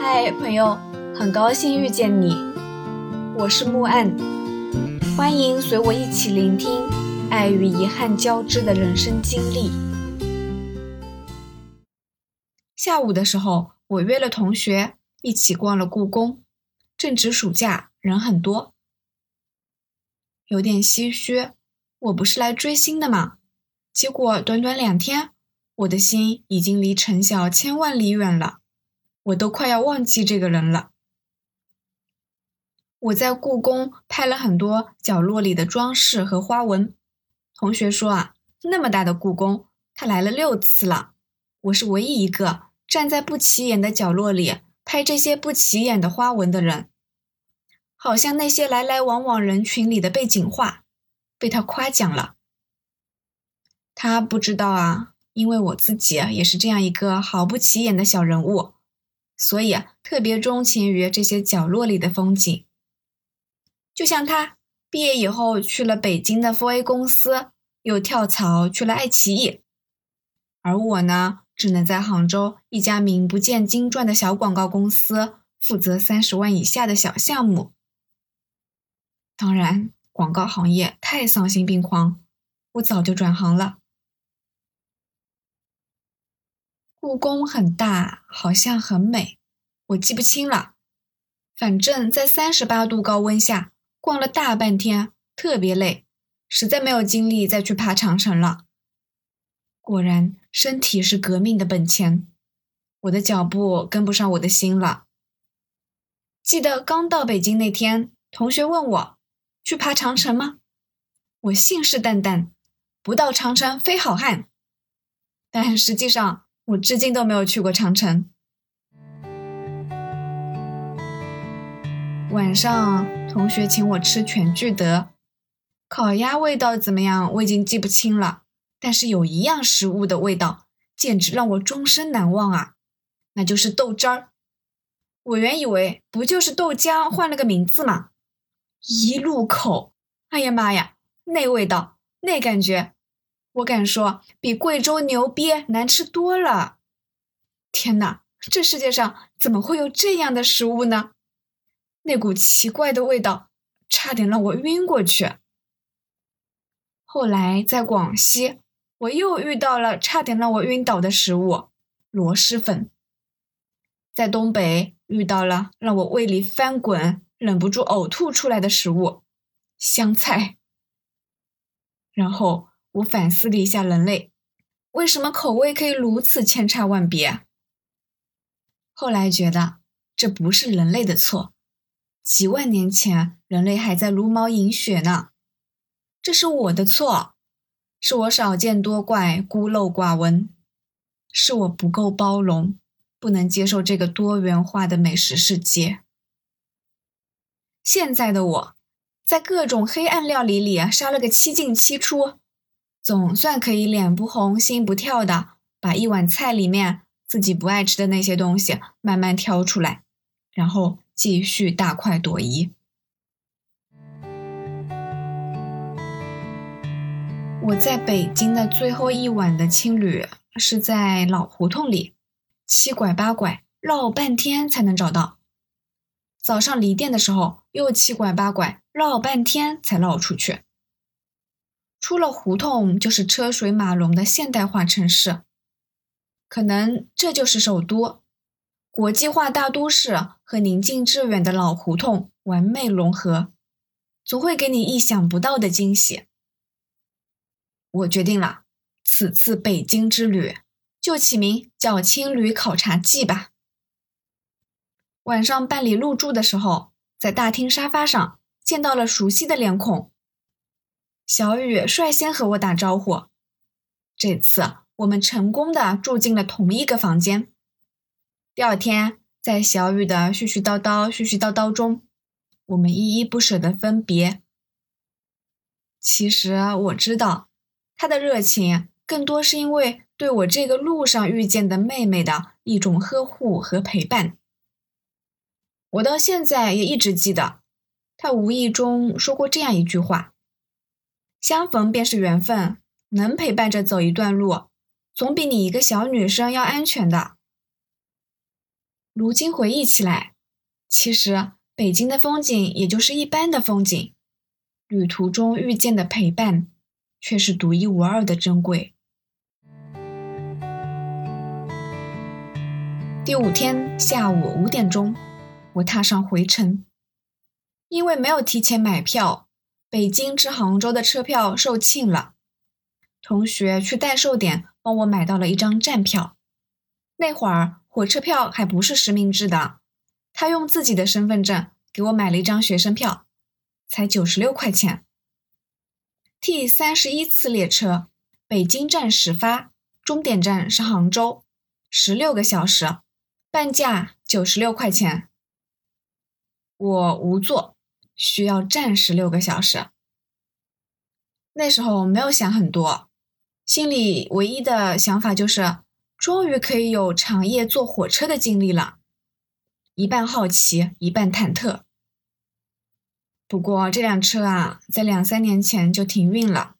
嗨，朋友，很高兴遇见你，我是木岸，欢迎随我一起聆听爱与遗憾交织的人生经历。下午的时候，我约了同学一起逛了故宫，正值暑假，人很多，有点唏嘘。我不是来追星的嘛，结果短短两天，我的心已经离陈晓千万里远了。我都快要忘记这个人了。我在故宫拍了很多角落里的装饰和花纹。同学说啊，那么大的故宫，他来了六次了。我是唯一一个站在不起眼的角落里拍这些不起眼的花纹的人，好像那些来来往往人群里的背景画，被他夸奖了。他不知道啊，因为我自己也是这样一个毫不起眼的小人物。所以特别钟情于这些角落里的风景，就像他毕业以后去了北京的 4A 公司，又跳槽去了爱奇艺，而我呢，只能在杭州一家名不见经传的小广告公司负责三十万以下的小项目。当然，广告行业太丧心病狂，我早就转行了。故宫很大，好像很美，我记不清了。反正，在三十八度高温下逛了大半天，特别累，实在没有精力再去爬长城了。果然，身体是革命的本钱，我的脚步跟不上我的心了。记得刚到北京那天，同学问我去爬长城吗？我信誓旦旦，不到长城非好汉。但实际上，我至今都没有去过长城。晚上，同学请我吃全聚德烤鸭，味道怎么样？我已经记不清了。但是有一样食物的味道，简直让我终身难忘啊！那就是豆汁儿。我原以为不就是豆浆换了个名字嘛，一入口，哎呀妈呀，那味道，那感觉！我敢说，比贵州牛瘪难吃多了。天哪，这世界上怎么会有这样的食物呢？那股奇怪的味道，差点让我晕过去。后来在广西，我又遇到了差点让我晕倒的食物——螺蛳粉。在东北遇到了让我胃里翻滚、忍不住呕吐出来的食物——香菜。然后。我反思了一下人类，为什么口味可以如此千差万别？后来觉得这不是人类的错，几万年前人类还在茹毛饮血呢，这是我的错，是我少见多怪、孤陋寡闻，是我不够包容，不能接受这个多元化的美食世界。现在的我，在各种黑暗料理里杀了个七进七出。总算可以脸不红心不跳的把一碗菜里面自己不爱吃的那些东西慢慢挑出来，然后继续大快朵颐。我在北京的最后一晚的青旅是在老胡同里，七拐八拐绕半天才能找到。早上离店的时候又七拐八拐绕半天才绕出去。出了胡同就是车水马龙的现代化城市，可能这就是首都，国际化大都市和宁静致远的老胡同完美融合，总会给你意想不到的惊喜。我决定了，此次北京之旅就起名叫“青旅考察记”吧。晚上办理入住的时候，在大厅沙发上见到了熟悉的脸孔。小雨率先和我打招呼。这次我们成功的住进了同一个房间。第二天，在小雨的絮絮叨叨、絮絮叨叨中，我们依依不舍的分别。其实我知道，他的热情更多是因为对我这个路上遇见的妹妹的一种呵护和陪伴。我到现在也一直记得，他无意中说过这样一句话。相逢便是缘分，能陪伴着走一段路，总比你一个小女生要安全的。如今回忆起来，其实北京的风景也就是一般的风景，旅途中遇见的陪伴却是独一无二的珍贵。第五天下午五点钟，我踏上回程。因为没有提前买票，北京至杭州的车票售罄了。同学去代售点帮我买到了一张站票。那会儿火车票还不是实名制的，他用自己的身份证给我买了一张学生票，才九十六块钱。T 三十一次列车，北京站始发，终点站是杭州，十六个小时。半价九十六块钱，我无座，需要站十六个小时。那时候没有想很多，心里唯一的想法就是，终于可以有长夜坐火车的经历了，一半好奇，一半忐忑。不过这辆车啊，在两三年前就停运了。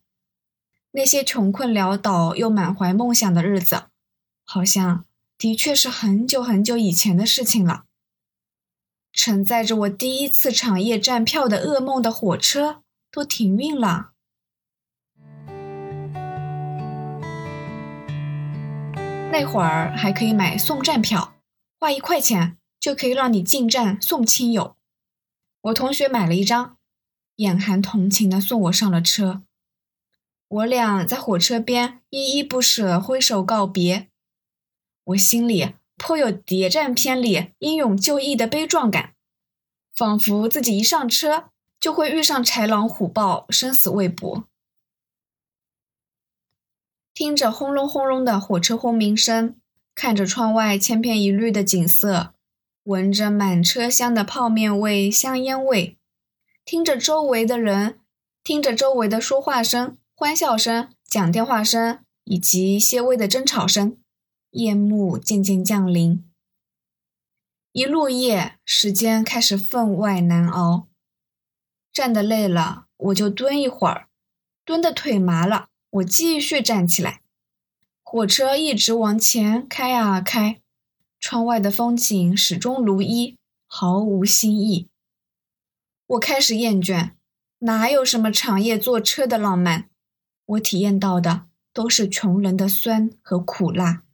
那些穷困潦倒又满怀梦想的日子，好像。的确是很久很久以前的事情了。承载着我第一次长夜站票的噩梦的火车都停运了。那会儿还可以买送站票，花一块钱就可以让你进站送亲友。我同学买了一张，眼含同情的送我上了车。我俩在火车边依依不舍挥手告别。我心里颇有谍战片里英勇就义的悲壮感，仿佛自己一上车就会遇上豺狼虎豹，生死未卜。听着轰隆轰隆的火车轰鸣声，看着窗外千篇一律的景色，闻着满车厢的泡面味、香烟味，听着周围的人，听着周围的说话声、欢笑声、讲电话声以及些微的争吵声。夜幕渐渐降临，一入夜，时间开始分外难熬。站得累了，我就蹲一会儿；蹲的腿麻了，我继续站起来。火车一直往前开啊开，窗外的风景始终如一，毫无新意。我开始厌倦，哪有什么长夜坐车的浪漫？我体验到的都是穷人的酸和苦辣。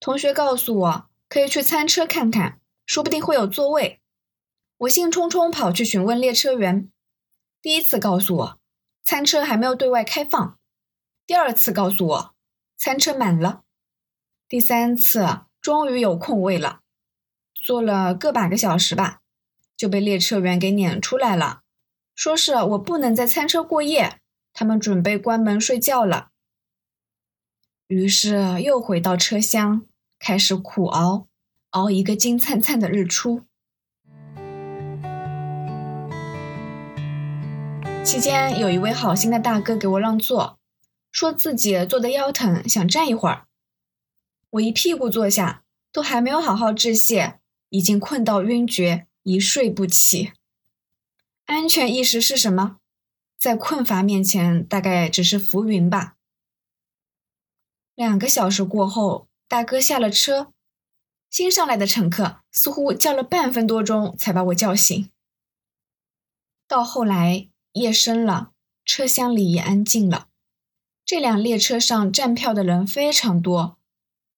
同学告诉我，可以去餐车看看，说不定会有座位。我兴冲冲跑去询问列车员。第一次告诉我，餐车还没有对外开放；第二次告诉我，餐车满了；第三次终于有空位了，坐了个把个小时吧，就被列车员给撵出来了，说是我不能在餐车过夜，他们准备关门睡觉了。于是又回到车厢。开始苦熬，熬一个金灿灿的日出。期间，有一位好心的大哥给我让座，说自己坐的腰疼，想站一会儿。我一屁股坐下，都还没有好好致谢，已经困到晕厥，一睡不起。安全意识是什么？在困乏面前，大概只是浮云吧。两个小时过后。大哥下了车，新上来的乘客似乎叫了半分多钟才把我叫醒。到后来夜深了，车厢里也安静了。这辆列车上站票的人非常多，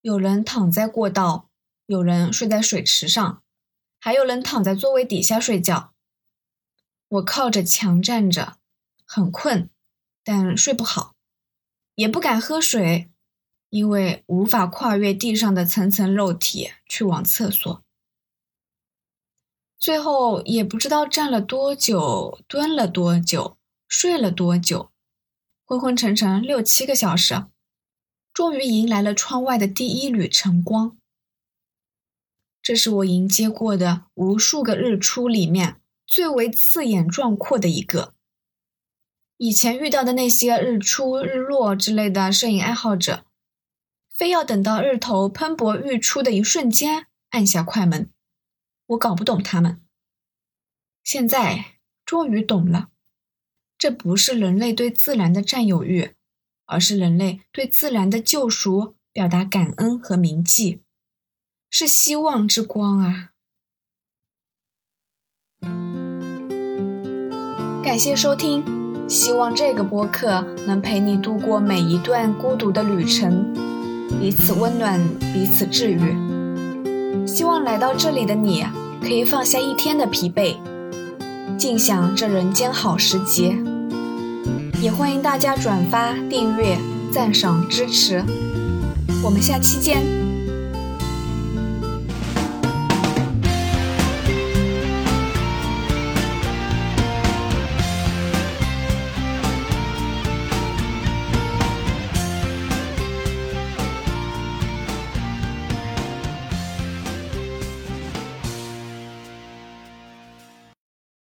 有人躺在过道，有人睡在水池上，还有人躺在座位底下睡觉。我靠着墙站着，很困，但睡不好，也不敢喝水。因为无法跨越地上的层层肉体去往厕所，最后也不知道站了多久，蹲了多久，睡了多久，昏昏沉沉六七个小时，终于迎来了窗外的第一缕晨光。这是我迎接过的无数个日出里面最为刺眼壮阔的一个。以前遇到的那些日出、日落之类的摄影爱好者。非要等到日头喷薄欲出的一瞬间按下快门，我搞不懂他们。现在终于懂了，这不是人类对自然的占有欲，而是人类对自然的救赎，表达感恩和铭记。是希望之光啊！感谢收听，希望这个播客能陪你度过每一段孤独的旅程，彼此温暖，彼此治愈。希望来到这里的你可以放下一天的疲惫，尽享这人间好时节。也欢迎大家转发、订阅、赞赏、支持。我们下期见。